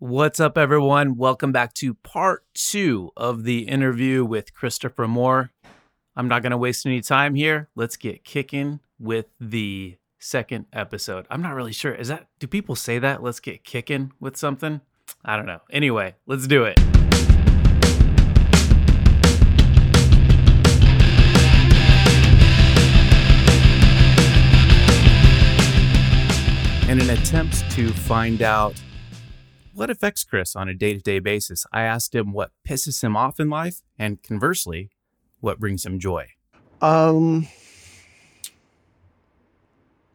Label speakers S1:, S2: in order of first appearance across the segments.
S1: What's up, everyone? Welcome back to part two of the interview with Christopher Moore. I'm not going to waste any time here. Let's get kicking with the second episode. I'm not really sure. Is that, do people say that? Let's get kicking with something? I don't know. Anyway, let's do it. In an attempt to find out what affects Chris on a day to day basis, I asked him what pisses him off in life and conversely, what brings him joy.
S2: Um.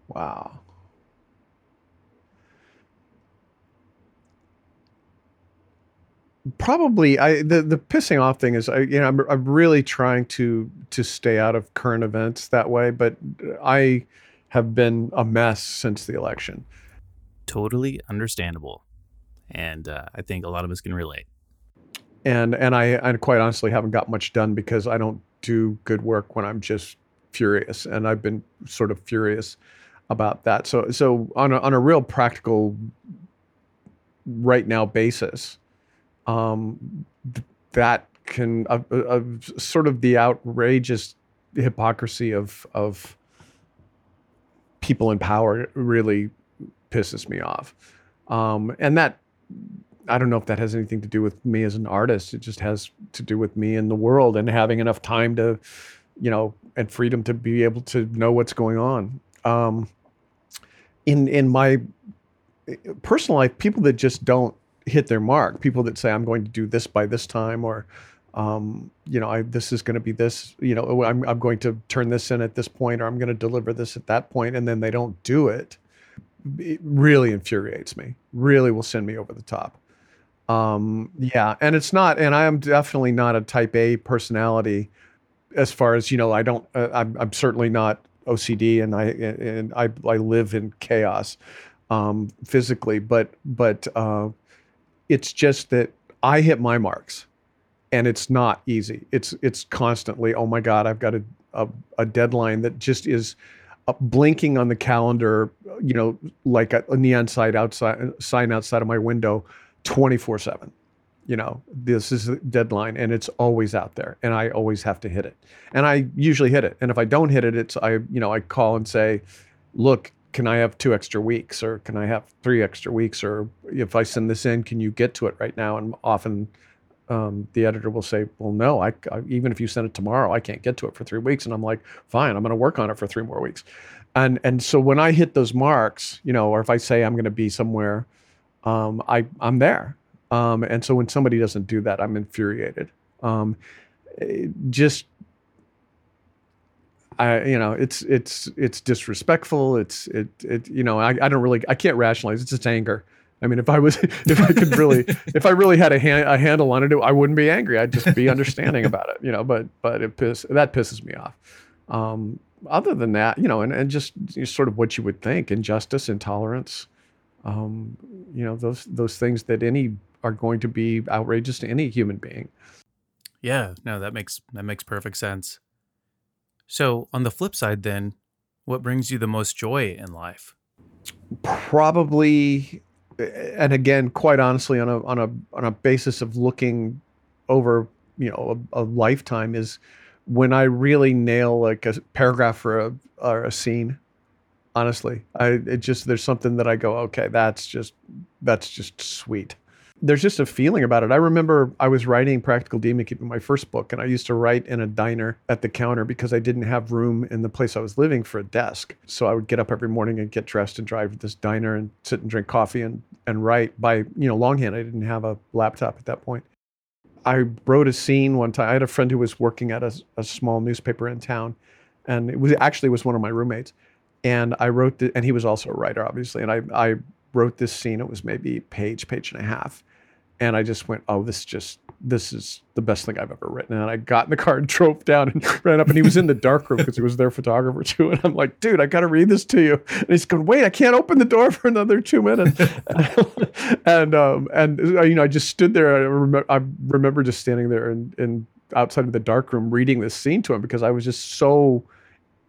S2: Wow. Probably, I the the pissing off thing is, I you know, I'm I'm really trying to to stay out of current events that way, but I have been a mess since the election.
S1: Totally understandable. And uh, I think a lot of us can relate.
S2: and and I, I quite honestly haven't got much done because I don't do good work when I'm just furious, and I've been sort of furious about that. So so on a, on a real practical, right now basis, um, th- that can uh, uh, sort of the outrageous hypocrisy of of people in power really pisses me off, um, and that I don't know if that has anything to do with me as an artist. It just has to do with me in the world and having enough time to, you know, and freedom to be able to know what's going on. Um, in in my personal life, people that just don't hit their mark, people that say I'm going to do this by this time, or um, you know, I this is going to be this, you know, I'm I'm going to turn this in at this point, or I'm going to deliver this at that point, and then they don't do it. It really infuriates me. Really will send me over the top. Um, yeah, and it's not, and I am definitely not a type A personality. As far as you know, I don't. Uh, I'm, I'm certainly not OCD, and I and I I live in chaos um, physically, but but uh, it's just that I hit my marks, and it's not easy. It's it's constantly. Oh my God, I've got a a, a deadline that just is blinking on the calendar. You know, like a, a neon sign outside sign outside of my window 24 7 you know this is the deadline and it's always out there and i always have to hit it. And i usually hit it. And if i don't hit it it's i you know i call and say look can i have two extra weeks or can i have three extra weeks or if i send this in can you get to it right now? And often um, the editor will say well no I, I even if you send it tomorrow i can't get to it for three weeks and i'm like fine i'm going to work on it for three more weeks and and so when i hit those marks you know or if i say i'm going to be somewhere um, I I'm there. Um, and so when somebody doesn't do that, I'm infuriated. Um, just I you know it's it's it's disrespectful. It's it it you know I, I don't really I can't rationalize. It's just anger. I mean, if I was if I could really if I really had a, hand, a handle on it, I wouldn't be angry. I'd just be understanding about it. You know, but but it piss that pisses me off. Um, other than that, you know, and, and just sort of what you would think: injustice, intolerance, um, you know those those things that any are going to be outrageous to any human being.
S1: Yeah, no, that makes that makes perfect sense. So, on the flip side then, what brings you the most joy in life?
S2: Probably and again, quite honestly on a on a on a basis of looking over, you know, a, a lifetime is when I really nail like a paragraph or a or a scene honestly. I it just there's something that i go okay that's just that's just sweet there's just a feeling about it i remember i was writing Practical Demonkeeping my first book and i used to write in a diner at the counter because i didn't have room in the place i was living for a desk so i would get up every morning and get dressed and drive to this diner and sit and drink coffee and and write by you know longhand i didn't have a laptop at that point i wrote a scene one time i had a friend who was working at a, a small newspaper in town and it was actually was one of my roommates and I wrote the, and he was also a writer, obviously. And I, I wrote this scene. It was maybe page, page and a half. And I just went, oh, this just, this is the best thing I've ever written. And I got in the car and drove down and ran up. And he was in the dark room because he was their photographer too. And I'm like, dude, I got to read this to you. And he's going, wait, I can't open the door for another two minutes. and, um, and, uh, you know, I just stood there. I remember, I remember just standing there and, and outside of the dark room reading this scene to him because I was just so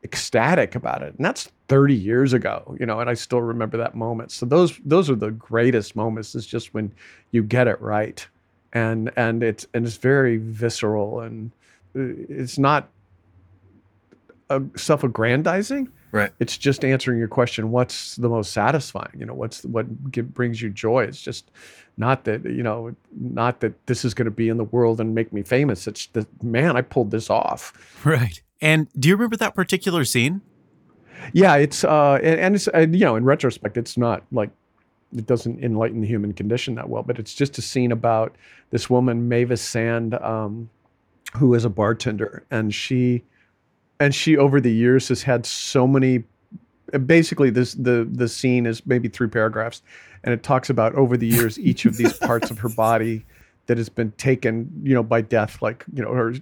S2: ecstatic about it. And that's 30 years ago, you know, and I still remember that moment. So those those are the greatest moments. Is just when you get it right, and and it's and it's very visceral and uh, it's not uh, self-aggrandizing.
S1: Right.
S2: It's just answering your question. What's the most satisfying? You know, what's what give, brings you joy? It's just not that you know, not that this is going to be in the world and make me famous. It's the man, I pulled this off.
S1: Right. And do you remember that particular scene?
S2: Yeah, it's uh, and, and it's and, you know, in retrospect, it's not like it doesn't enlighten the human condition that well, but it's just a scene about this woman, Mavis Sand, um, who is a bartender, and she and she over the years has had so many. Basically, this the the scene is maybe three paragraphs, and it talks about over the years each of these parts of her body that has been taken, you know, by death. Like you know, her,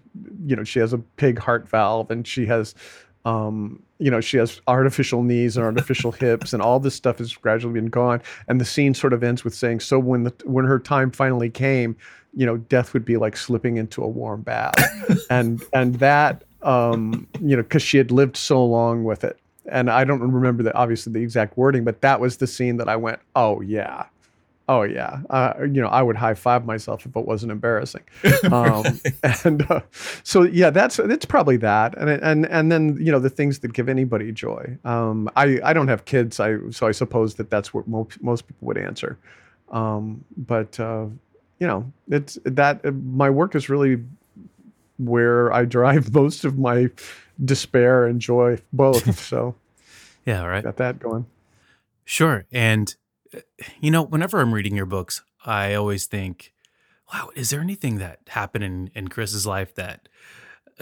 S2: you know, she has a pig heart valve, and she has um, you know, she has artificial knees and artificial hips, and all this stuff has gradually been gone. And the scene sort of ends with saying, "So when the when her time finally came, you know, death would be like slipping into a warm bath," and and that, um, you know, because she had lived so long with it. And I don't remember the obviously the exact wording, but that was the scene that I went, "Oh yeah, Oh yeah, uh, you know I would high five myself if it wasn't embarrassing, um, and uh, so yeah, that's it's probably that, and and and then you know the things that give anybody joy. Um, I I don't have kids, I so I suppose that that's what most most people would answer, um, but uh, you know it's that my work is really where I drive most of my despair and joy both. So
S1: yeah, right,
S2: got that going.
S1: Sure, and you know, whenever I'm reading your books, I always think, wow, is there anything that happened in, in Chris's life that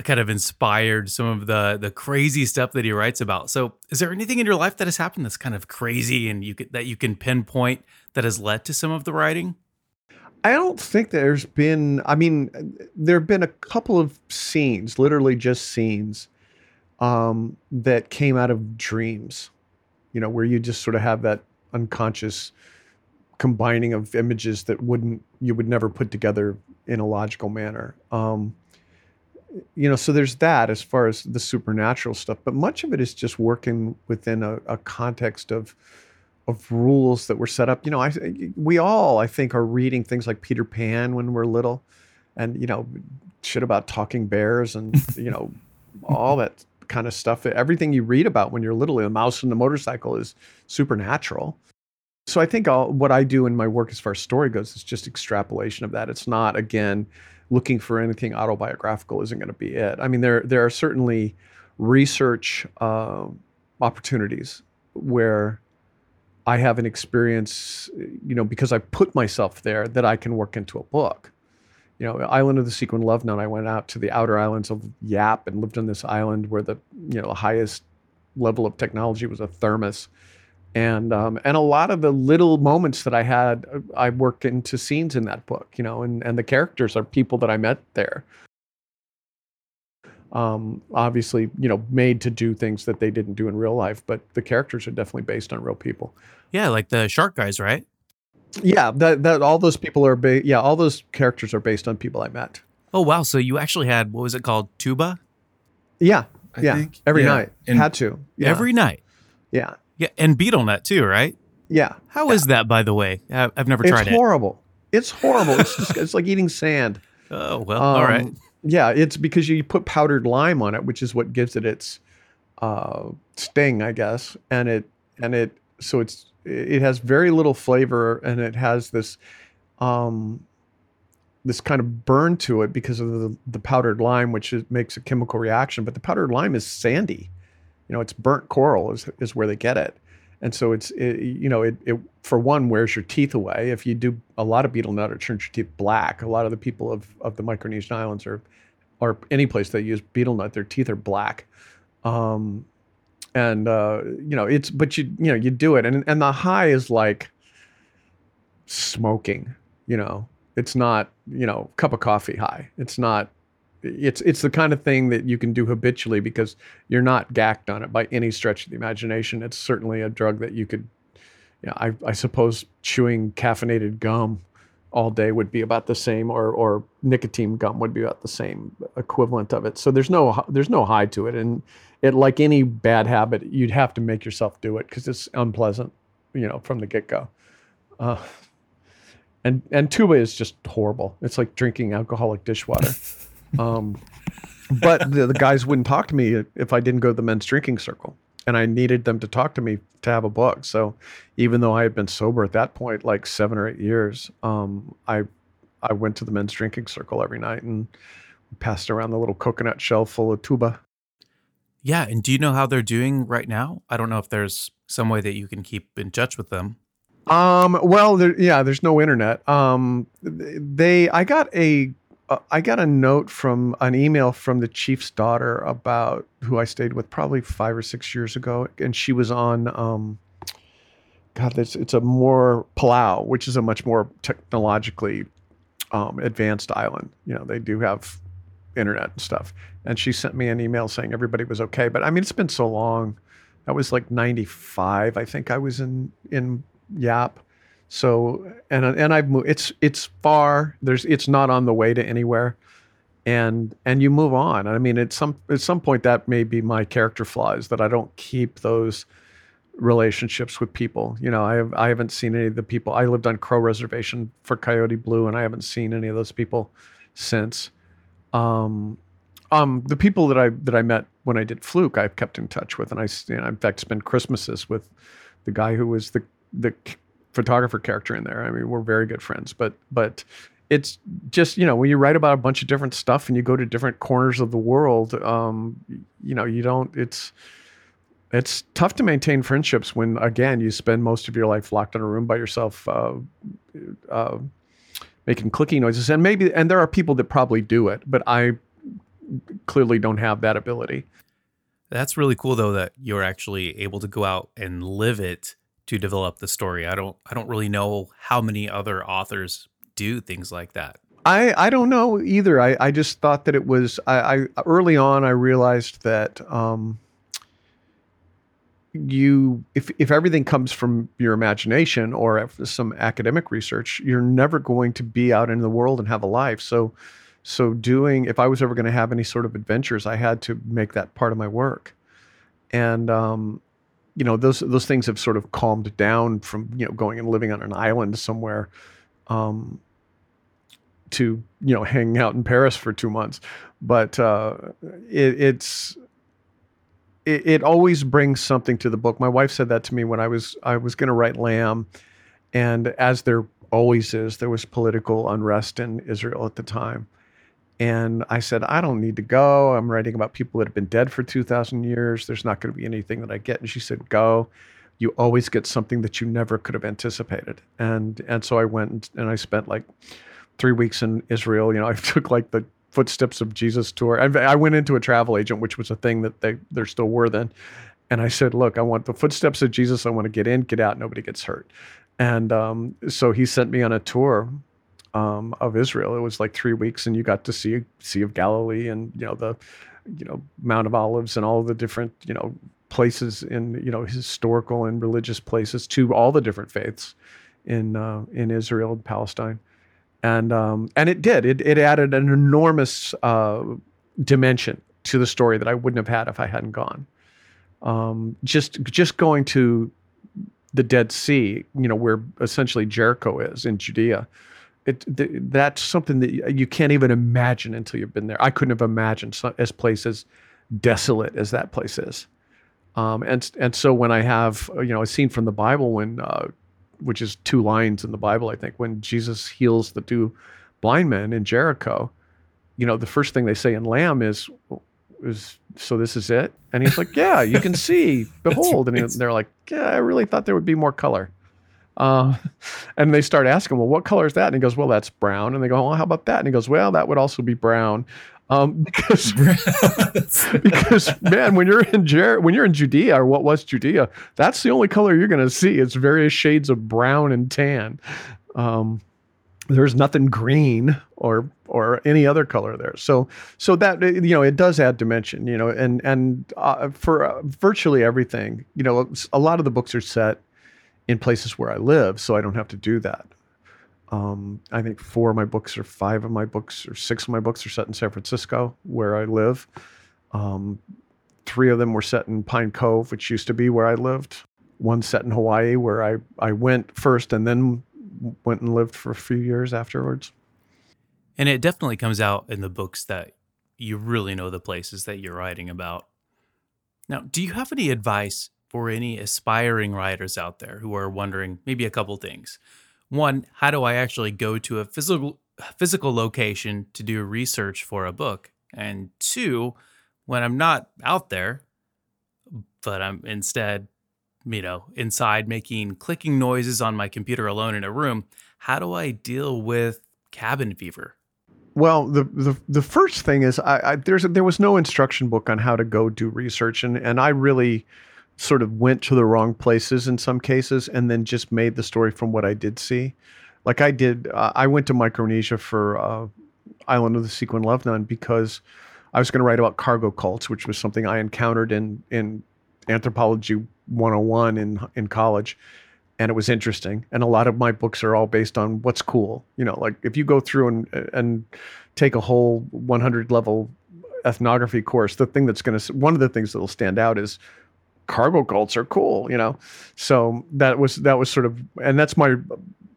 S1: kind of inspired some of the the crazy stuff that he writes about? So, is there anything in your life that has happened that's kind of crazy and you could, that you can pinpoint that has led to some of the writing?
S2: I don't think there's been. I mean, there have been a couple of scenes, literally just scenes, um, that came out of dreams. You know, where you just sort of have that unconscious combining of images that wouldn't you would never put together in a logical manner. Um, you know, so there's that as far as the supernatural stuff, but much of it is just working within a, a context of of rules that were set up. You know, I we all I think are reading things like Peter Pan when we're little, and you know, shit about talking bears and you know, all that kind of stuff. Everything you read about when you're little, a mouse and the motorcycle is supernatural. So I think what I do in my work as far as story goes is just extrapolation of that. It's not again looking for anything autobiographical isn't going to be it. I mean, there there are certainly research uh, opportunities where I have an experience, you know, because I put myself there that I can work into a book you know, Island of the Sequin Love Nun, I went out to the outer islands of Yap and lived on this island where the, you know, the highest level of technology was a thermos. And um, and a lot of the little moments that I had, I work into scenes in that book, you know, and, and the characters are people that I met there. Um, obviously, you know, made to do things that they didn't do in real life, but the characters are definitely based on real people.
S1: Yeah, like the shark guys, right?
S2: Yeah, that that all those people are ba- yeah, all those characters are based on people I met.
S1: Oh wow, so you actually had what was it called? Tuba?
S2: Yeah. I yeah. Think. Every yeah. night. And Had to.
S1: Yeah. Every night.
S2: Yeah.
S1: Yeah, and betel nut too, right?
S2: Yeah.
S1: How
S2: yeah.
S1: is that by the way? I've never tried
S2: it's it. It's horrible. It's horrible. it's just, it's like eating sand.
S1: Oh, well, um, all right.
S2: Yeah, it's because you put powdered lime on it, which is what gives it its uh, sting, I guess. And it and it so it's it has very little flavor and it has this um, this kind of burn to it because of the, the powdered lime, which is, makes a chemical reaction. But the powdered lime is sandy. You know, it's burnt coral is, is where they get it. And so it's, it, you know, it, it, for one, wears your teeth away. If you do a lot of betel nut, it turns your teeth black. A lot of the people of, of the Micronesian islands are, or any place that use betel nut, their teeth are black. Um, and uh, you know it's but you you know you do it and and the high is like smoking you know? It's not you know cup of coffee high. It's not it's it's the kind of thing that you can do habitually because you're not gacked on it by any stretch of the imagination. It's certainly a drug that you could you know, I, I suppose chewing caffeinated gum all day would be about the same or or nicotine gum would be about the same equivalent of it. So there's no there's no high to it and it like any bad habit, you'd have to make yourself do it because it's unpleasant, you know, from the get go. Uh, and and tuba is just horrible. It's like drinking alcoholic dishwater. Um, but the, the guys wouldn't talk to me if I didn't go to the men's drinking circle, and I needed them to talk to me to have a book. So even though I had been sober at that point, like seven or eight years, um, I I went to the men's drinking circle every night and passed around the little coconut shell full of tuba.
S1: Yeah, and do you know how they're doing right now? I don't know if there's some way that you can keep in touch with them.
S2: Um, well, there, yeah, there's no internet. Um, they, I got a, uh, I got a note from an email from the chief's daughter about who I stayed with probably five or six years ago, and she was on, um, God, it's it's a more Palau, which is a much more technologically um, advanced island. You know, they do have internet and stuff. And she sent me an email saying everybody was okay. But I mean, it's been so long. That was like '95, I think I was in in Yap. So and and I've moved. It's it's far. There's it's not on the way to anywhere, and and you move on. I mean, at some at some point that may be my character flaws that I don't keep those relationships with people. You know, I have I haven't seen any of the people. I lived on Crow Reservation for Coyote Blue, and I haven't seen any of those people since. Um, um, the people that I that I met when I did Fluke, I've kept in touch with, and I you know, in fact spent Christmases with the guy who was the the photographer character in there. I mean, we're very good friends, but but it's just you know when you write about a bunch of different stuff and you go to different corners of the world, um, you know, you don't. It's it's tough to maintain friendships when again you spend most of your life locked in a room by yourself. Uh, uh, making clicking noises and maybe and there are people that probably do it but i clearly don't have that ability.
S1: That's really cool though that you're actually able to go out and live it to develop the story. I don't i don't really know how many other authors do things like that.
S2: I i don't know either. I i just thought that it was i, I early on i realized that um you if if everything comes from your imagination or some academic research you're never going to be out in the world and have a life. So so doing if i was ever going to have any sort of adventures i had to make that part of my work and um you know those those things have sort of calmed down from you know going and living on an island somewhere um to you know hanging out in paris for two months but uh it, it's it, it always brings something to the book. My wife said that to me when I was I was going to write Lamb, and as there always is, there was political unrest in Israel at the time. And I said, I don't need to go. I'm writing about people that have been dead for 2,000 years. There's not going to be anything that I get. And she said, Go. You always get something that you never could have anticipated. And and so I went and, and I spent like three weeks in Israel. You know, I took like the Footsteps of Jesus tour. I, I went into a travel agent, which was a thing that they there still were then, and I said, "Look, I want the footsteps of Jesus. I want to get in, get out, nobody gets hurt." And um, so he sent me on a tour um, of Israel. It was like three weeks, and you got to see Sea of Galilee and you know the you know Mount of Olives and all the different you know places in you know historical and religious places to all the different faiths in uh, in Israel and Palestine and um, and it did. It it added an enormous uh, dimension to the story that I wouldn't have had if I hadn't gone. Um, just just going to the Dead Sea, you know, where essentially Jericho is in Judea. It th- that's something that you can't even imagine until you've been there. I couldn't have imagined so, as places desolate as that place is. Um, and and so when I have you know a scene from the Bible when uh, which is two lines in the Bible, I think, when Jesus heals the two blind men in Jericho, you know, the first thing they say in Lamb is, is so this is it? And he's like, yeah, you can see, behold. and they're like, yeah, I really thought there would be more color. Uh, and they start asking, well, what color is that? And he goes, well, that's brown. And they go, well, how about that? And he goes, well, that would also be brown. Um, because because man, when you're in Jer- when you're in Judea or what was Judea, that's the only color you're going to see. It's various shades of brown and tan. Um, there's nothing green or or any other color there. So so that you know it does add dimension. You know, and and uh, for uh, virtually everything, you know, a lot of the books are set in places where I live, so I don't have to do that. Um, I think four of my books or five of my books or six of my books are set in San Francisco, where I live. Um, three of them were set in Pine Cove, which used to be where I lived. One set in Hawaii, where I, I went first and then went and lived for a few years afterwards.
S1: And it definitely comes out in the books that you really know the places that you're writing about. Now, do you have any advice for any aspiring writers out there who are wondering maybe a couple things? One, how do I actually go to a physical physical location to do research for a book? And two, when I'm not out there, but I'm instead, you know, inside making clicking noises on my computer alone in a room, how do I deal with cabin fever?
S2: Well, the the, the first thing is I, I there's there was no instruction book on how to go do research, and and I really sort of went to the wrong places in some cases, and then just made the story from what I did see. Like I did, uh, I went to Micronesia for uh, Island of the Sequin Love Nun because I was going to write about cargo cults, which was something I encountered in in anthropology 101 in in college and it was interesting and a lot of my books are all based on what's cool you know like if you go through and and take a whole 100 level ethnography course the thing that's going to one of the things that'll stand out is cargo cults are cool you know? So that was that was sort of and that's my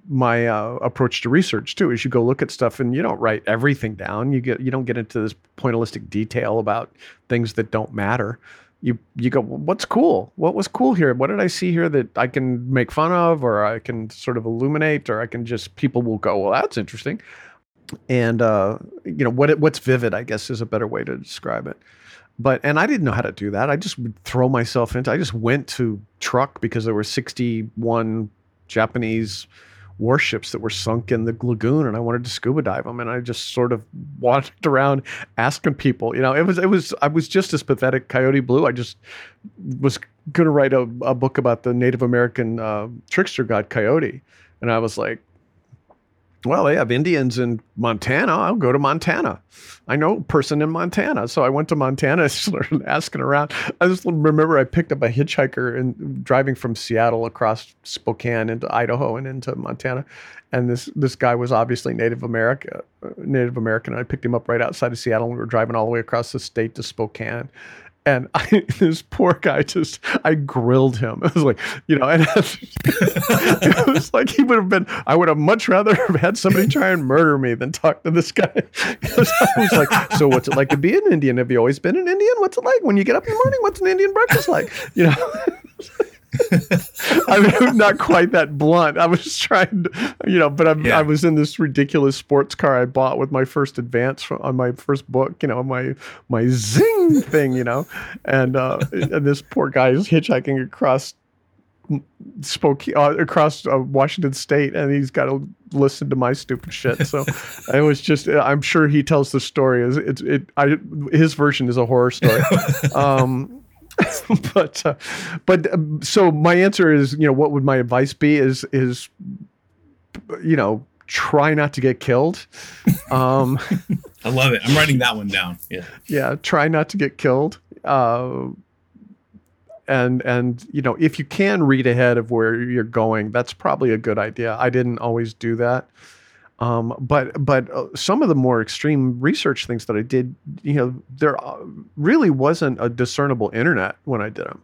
S2: my uh, approach to research too is you go look at stuff and you don't write everything down. You get you don't get into this pointillistic detail about things that don't matter. You you go what's cool? What was cool here? What did i see here that i can make fun of or i can sort of illuminate or i can just people will go well that's interesting. And uh, you know what what's vivid i guess is a better way to describe it but and i didn't know how to do that. I just would throw myself into i just went to Truk because there were 61 japanese warships that were sunk in the lagoon and I wanted to scuba dive them and I just sort of walked around asking people you know? It was it was I was just as pathetic coyote blue. I just was going to write a, a, book about the Native American uh, trickster god coyote and I was like well, they have Indians in Montana. I'll go to Montana. I know a person in Montana. So I went to Montana, started asking around. I just remember I picked up a hitchhiker and driving from Seattle across Spokane into Idaho and into Montana. And this this guy was obviously Native America, uh, Native American. I picked him up right outside of Seattle and we were driving all the way across the state to Spokane and I, this poor guy just I grilled him. It was like you know, and it was like he would have been. I would have much rather have had somebody try and murder me than talk to this guy. Because I was like, so what's it like to be an Indian? Have you always been an Indian? What's it like when you get up in the morning? What's an Indian breakfast like? You know. I mean, not quite that blunt. I was trying to, you know, but yeah. i was in this ridiculous sports car I bought with my first advance on my first book, you know, my my zing thing, you know, and uh, and this poor guy is hitchhiking across spoke uh, across uh, Washington State, and he's got to listen to my stupid shit. So it was just. I'm sure he tells the story it's it. I his version is a horror story. Um, but uh, but uh, so my answer is you know what would my advice be is is you know try not to get killed.
S3: Um i love it. I'm writing that one down. Yeah.
S2: Yeah try not to get killed. Uh and and you know if you can read ahead of where you're going that's probably a good idea. I didn't always do that um, but but uh, some of the more extreme research things that I did, you know, there uh, really wasn't a discernible internet when I did them.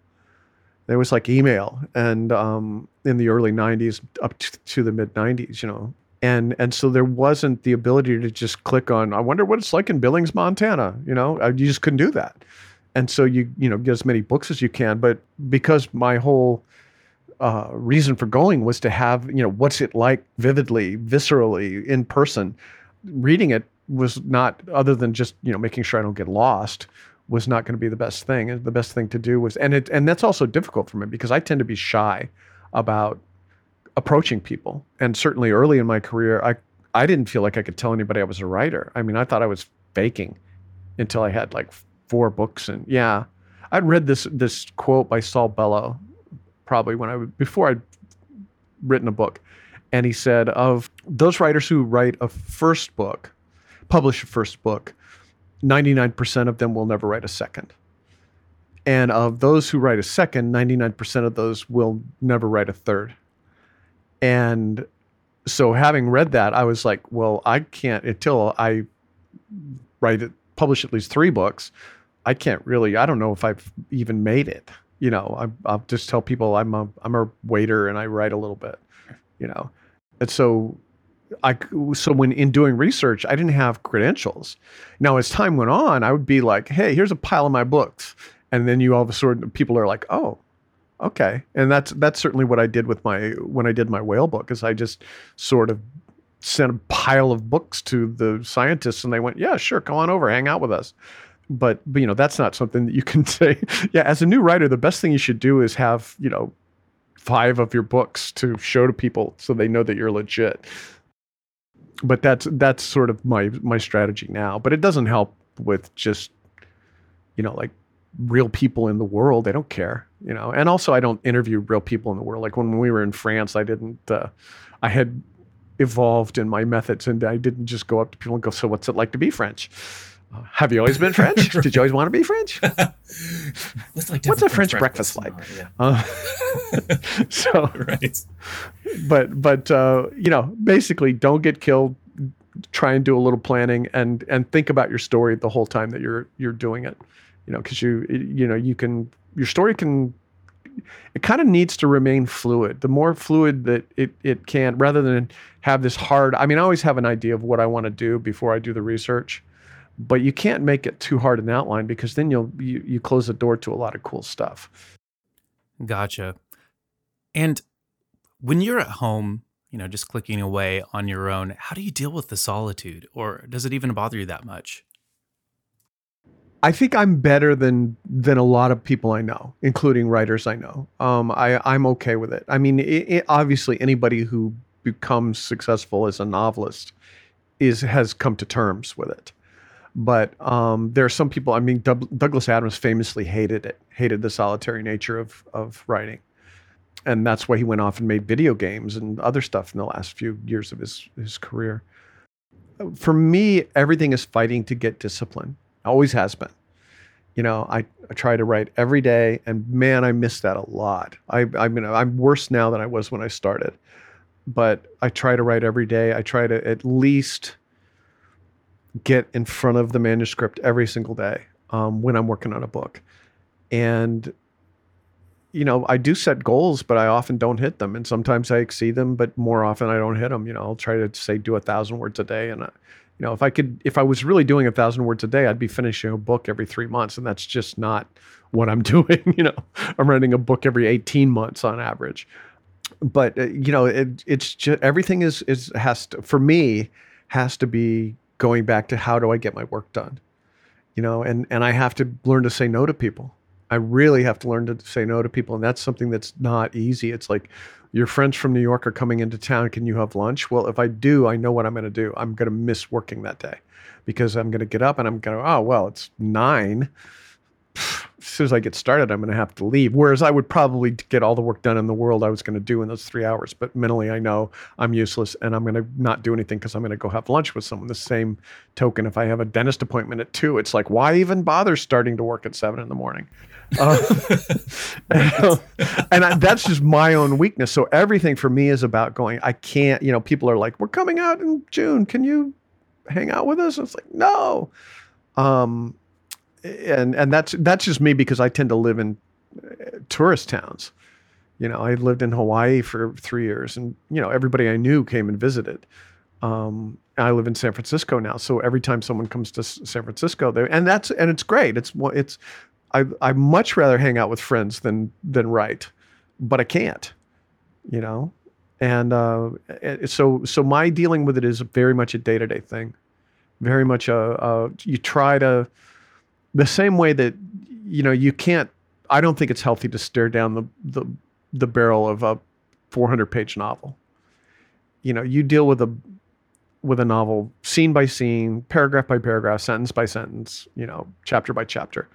S2: There was like email, and um, in the early '90s up to, to the mid '90s, you know, and and so there wasn't the ability to just click on. I wonder what it's like in Billings, Montana. You know, you just couldn't do that, and so you you know get as many books as you can. But because my whole uh, reason for going was to have you know what's it like vividly, viscerally in person. Reading it was not other than just you know making sure I don't get lost was not going to be the best thing. And the best thing to do was and it and that's also difficult for me because I tend to be shy about approaching people. And certainly early in my career, I I didn't feel like I could tell anybody I was a writer. I mean, I thought I was faking until I had like four books and yeah. I'd read this this quote by Saul Bellow probably when I before I'd written a book, and he said of those writers who write a first book, publish a first book, ninety nine percent of them will never write a second, and of those who write a second, ninety nine percent of those will never write a third, and so having read that, I was like, well, I can't until I write it, publish at least three books I can't really. I don't know if I've even made it. You know, I, I'll just tell people I'm a I'm a waiter and I write a little bit. You know, and so I so when in doing research, I didn't have credentials. Now, as time went on, I would be like, "Hey, here's a pile of my books," and then you all of a sudden people are like, "Oh, okay." And that's that's certainly what I did with my when I did my whale book, is I just sort of sent a pile of books to the scientists, and they went, "Yeah, sure, come on over, hang out with us." But, but you know, that's not something that you can say. yeah, as a new writer, the best thing you should do is have you know five of your books to show to people so they know that you're legit but that's that's sort of my my strategy now. But it doesn't help with just you know like real people in the world. They don't care, you know. And also, I don't interview real people in the world. Like when we were in France, I didn't. Uh, I had evolved in my methods, and I didn't just go up to people and go, "So, what's it like to be French?" Have you always been French? Did you always want to be French? what's, like what's a French, French breakfast, breakfast like? Yeah. Uh, so, right. But but uh, you know, basically, don't get killed. Try and do a little planning and and think about your story the whole time that you're you're doing it. You know, because you you know you can your story can it kind of needs to remain fluid. The more fluid that it, it can, rather than have this hard. I mean, I always have an idea of what I want to do before I do the research but you can't make it too hard an outline because then you'll you, you close the door to a lot of cool stuff
S1: gotcha and when you're at home you know just clicking away on your own how do you deal with the solitude or does it even bother you that much
S2: I think I'm better than than a lot of people I know, including writers I know. Um, I I'm okay with it. I mean, it, it, obviously, anybody who becomes successful as a novelist is has come to terms with it. But um, there are some people. I mean, Douglas Adams famously hated it, hated the solitary nature of of writing, and that's why he went off and made video games and other stuff in the last few years of his his career. For me, everything is fighting to get discipline. Always has been. You know, I, I try to write every day, and man, I miss that a lot. I I mean, I'm worse now than I was when I started, but I try to write every day. I try to at least get in front of the manuscript every single day um, when I'm working on a book. And, you know, I do set goals, but I often don't hit them. And sometimes I exceed them, but more often I don't hit them. You know, I'll try to say do a thousand words a day. And, uh, you know, if I could, if I was really doing a thousand words a day, I'd be finishing a book every three months. And that's just not what I'm doing. you know, I'm writing a book every 18 months on average. But, uh, you know, it, it's just everything is, is, has to, for me, has to be going back to how do I get my work done? You know, and and I have to learn to say no to people. I really have to learn to say no to people, and that's something that's not easy. It's like your friends from New York are coming into town. Can you have lunch? Well, if I do, I know what I'm going to do. I'm going to miss working that day because I'm going to get up and I'm going to, oh, well, it's nine soon as I get started, I'm going to have to leave. Whereas I would probably get all the work done in the world I was going to do in those three hours. But mentally, I know I'm useless and I'm going to not do anything because I'm going to go have lunch with someone. The same token, if I have a dentist appointment at two, it's like, why even bother starting to work at seven in the morning? Uh, and, and I, that's just my own weakness. So everything for me is about going, I can't, you know, people are like, we're coming out in June. Can you hang out with us? it's like, no. Um, and and that's that's just me because I tend to live in uh, tourist towns. You know, I lived in Hawaii for three years, and you know everybody I knew came and visited. Um, I live in San Francisco now, so every time someone comes to San Francisco, they and that's and it's great. It's it's I I much rather hang out with friends than than write, but I can't. You know, and uh, so so my dealing with it is very much a day to day thing, very much a, a you try to the same way that you know you can't i don't think it's healthy to stare down the the, the barrel of a 400 page novel. You know you deal with a with a novel scene by scene paragraph by paragraph sentence by sentence you know chapter by chapter.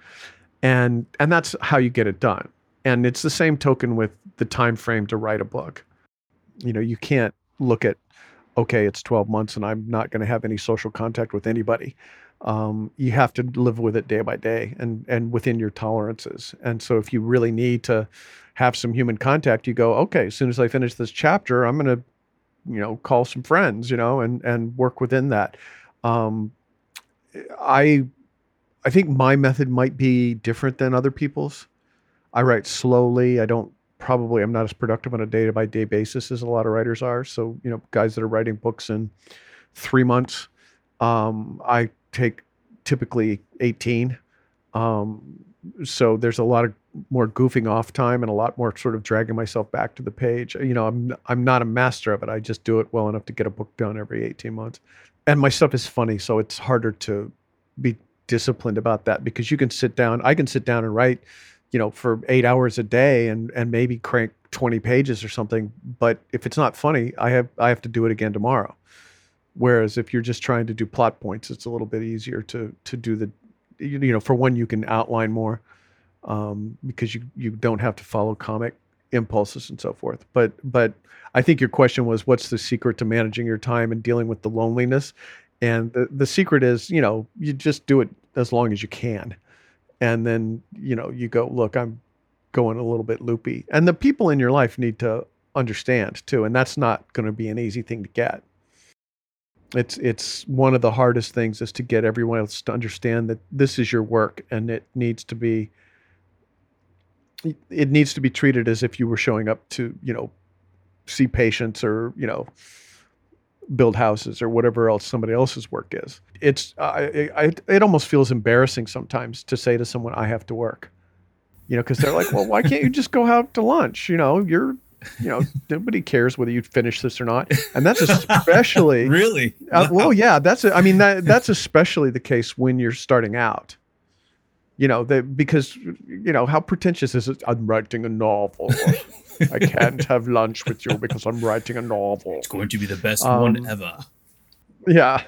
S2: And and that's how you get it done. And it's the same token with the time frame to write a book. You know you can't look at okay it's 12 months and i'm not going to have any social contact with anybody um, you have to live with it day by day and and within your tolerances. And so if you really need to have some human contact, you go, okay, as soon as I finish this chapter, I'm gonna, you know, call some friends, you know, and and work within that. Um, I I think my method might be different than other people's. I write slowly. I don't probably I'm not as productive on a day by day basis as a lot of writers are. So you know, guys that are writing books in three months, um, I take typically 18. Um, so there's a lot of more goofing off time and a lot more sort of dragging myself back to the page. You know, I'm I'm not a master of it. I just do it well enough to get a book done every 18 months. And my stuff is funny, so it's harder to be disciplined about that because you can sit down, I can sit down and write, you know, for 8 hours a day and and maybe crank 20 pages or something, but if it's not funny, I have I have to do it again tomorrow. Whereas if you're just trying to do plot points, it's a little bit easier to to do the you know, for one you can outline more um, because you you don't have to follow comic impulses and so forth. But but I think your question was what's the secret to managing your time and dealing with the loneliness? And the the secret is, you know, you just do it as long as you can. And then, you know, you go, look, I'm going a little bit loopy. And the people in your life need to understand too, and that's not going to be an easy thing to get. It's it's one of the hardest things is to get everyone else to understand that this is your work and it needs to be it needs to be treated as if you were showing up to you know see patients or you know build houses or whatever else somebody else's work is. It's I, I it almost feels embarrassing sometimes to say to someone i have to work. You know because they're like well why can't you just go out to lunch? You know you're you know nobody cares whether you finish this or not and that's especially
S3: really
S2: uh, well yeah that's i mean that that's especially the case when you're starting out you know, they, because you know how pretentious is it? I'm writing a novel. I can't have lunch with you because I'm writing a novel.
S3: It's going to be the best um, one ever.
S2: Yeah.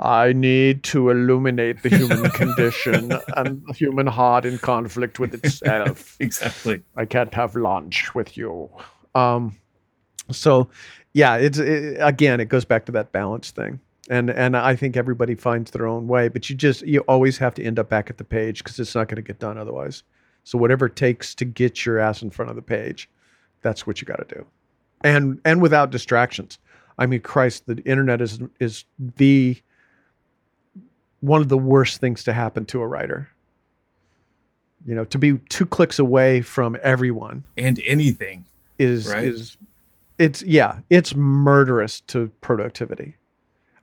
S2: I need to illuminate the human condition and the human heart in conflict with itself.
S3: exactly.
S2: I can't have lunch with you. Um, so, yeah, it's it, again, it goes back to that balance thing and and I think everybody finds their own way. But you just you always have to end up back at the page because it's not going to get done otherwise. So whatever it takes to get your ass in front of the page, that's what you got to do, and and without distractions. I mean, Christ, the internet is is the one of the worst things to happen to a writer. You know, to be two clicks away from everyone
S3: and anything
S2: is right? is it's yeah, it's murderous to productivity.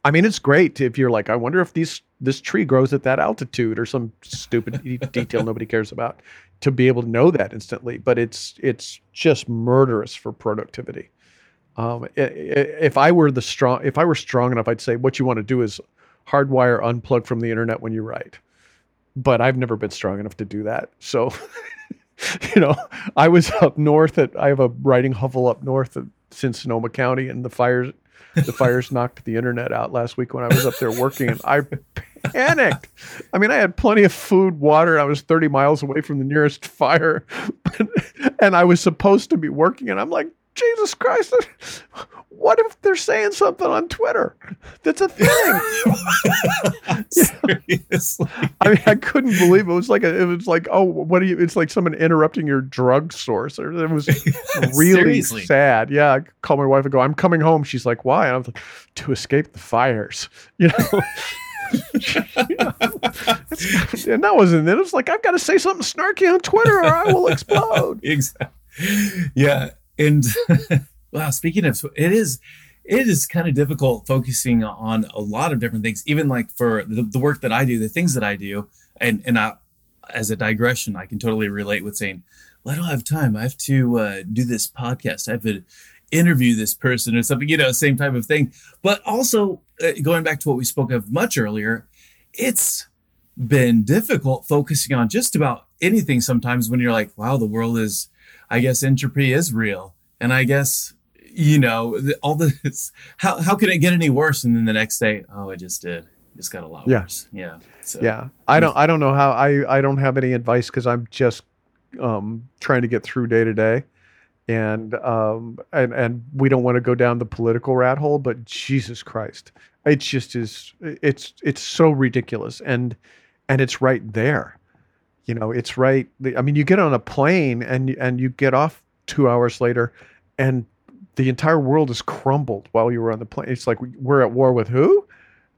S2: I mean, it's great if you're like, I wonder if these this tree grows at that altitude or some stupid detail nobody cares about to be able to know that instantly. But it's it's just murderous for productivity. Um, if I were the strong, if I were strong enough, I'd say what you want to do is hardwire unplug from the internet when you write. But I've never been strong enough to do that. So, you know, I was up north at I have a writing hovel up north in Sonoma County, and the fires the fires knocked the internet out last week when I was up there working, and I panicked. I mean, I had plenty of food, water. I was 30 miles away from the nearest fire, and I was supposed to be working, and I'm like, Jesus Christ, what if they're saying something on Twitter that's a thing? Seriously. I mean, I couldn't believe it. it was like a, it was like, oh, what do you? It's like someone interrupting your drug source, or it was really sad. Yeah, I call my wife and go, "I'm coming home." She's like, "Why?" And I was like, "To escape the fires," you know. and that wasn't it. It was like I've got to say something snarky on Twitter, or I will explode.
S3: Exactly. Yeah, and wow, speaking of, it is it is kind of difficult focusing on a lot of different things. Even like for the, the work that I do, the things that I do, and and I, as a digression, I can totally relate with saying, well, I don't have time. I have to uh, do this podcast. I have to interview this person or something. You know, same type of thing. But also uh, going back to what we spoke of much earlier, it's been difficult focusing on just about anything sometimes when you're like, wow, the world is I guess entropy is real. And I guess, you know, all this, how, how can it get any worse? And then the next day, oh, it just did. It just got a lot
S2: yeah.
S3: worse. Yeah.
S2: So, yeah. I don't, I don't know how I, I don't have any advice cause I'm just, um, trying to get through day to day. And, um, and, and we don't want to go down the political rat hole, but Jesus Christ, it's just is, it's, it's so ridiculous. And, and it's right there you know it's right i mean you get on a plane and and you get off two hours later and the entire world is crumbled while you were on the plane. It's like we're at war with who?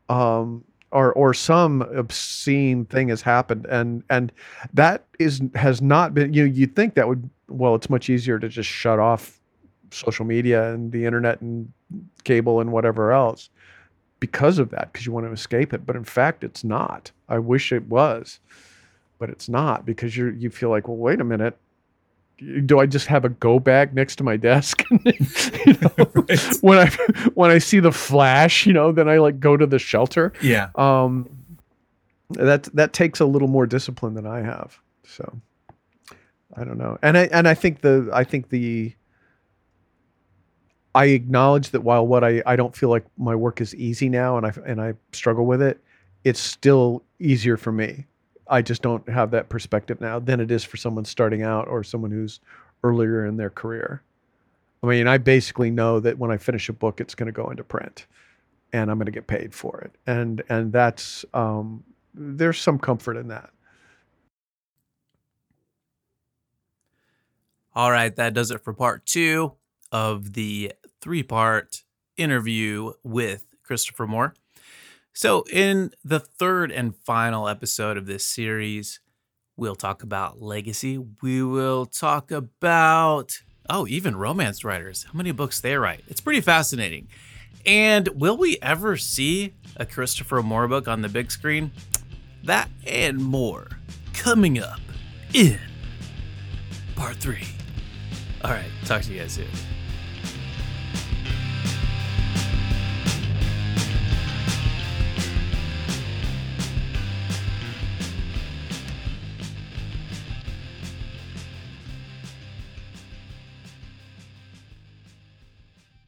S2: Um or or some obscene thing has happened and and that is has not been you know you'd think that would well it's much easier to just shut off social media and the internet and cable and whatever else because of that because you want to escape it. But in fact it's not. I wish it was but it's not because you you feel like well wait a minute do I just have a go bag next to my desk? you know, right. When I when I see the flash, you know, then I like go to the shelter.
S3: Yeah.
S2: Um, that that takes a little more discipline than I have. So I don't know, and I and I think the I think the I acknowledge that while what I I don't feel like my work is easy now, and I and I struggle with it, it's still easier for me I just don't have that perspective now than it is for someone starting out or someone who's earlier in their career. I mean, I basically know that when I finish a book, it's going to go into print, and I'm going to get paid for it, and and that's um, there's some comfort in that.
S1: All right, that does it for part two of the three part interview with Christopher Moore. So, in the third and final episode of this series, we'll talk about legacy. We will talk about, oh, even romance writers, how many books they write. It's pretty fascinating. And will we ever see a Christopher Moore book on the big screen? That and more coming up in part three. All right, talk to you guys soon.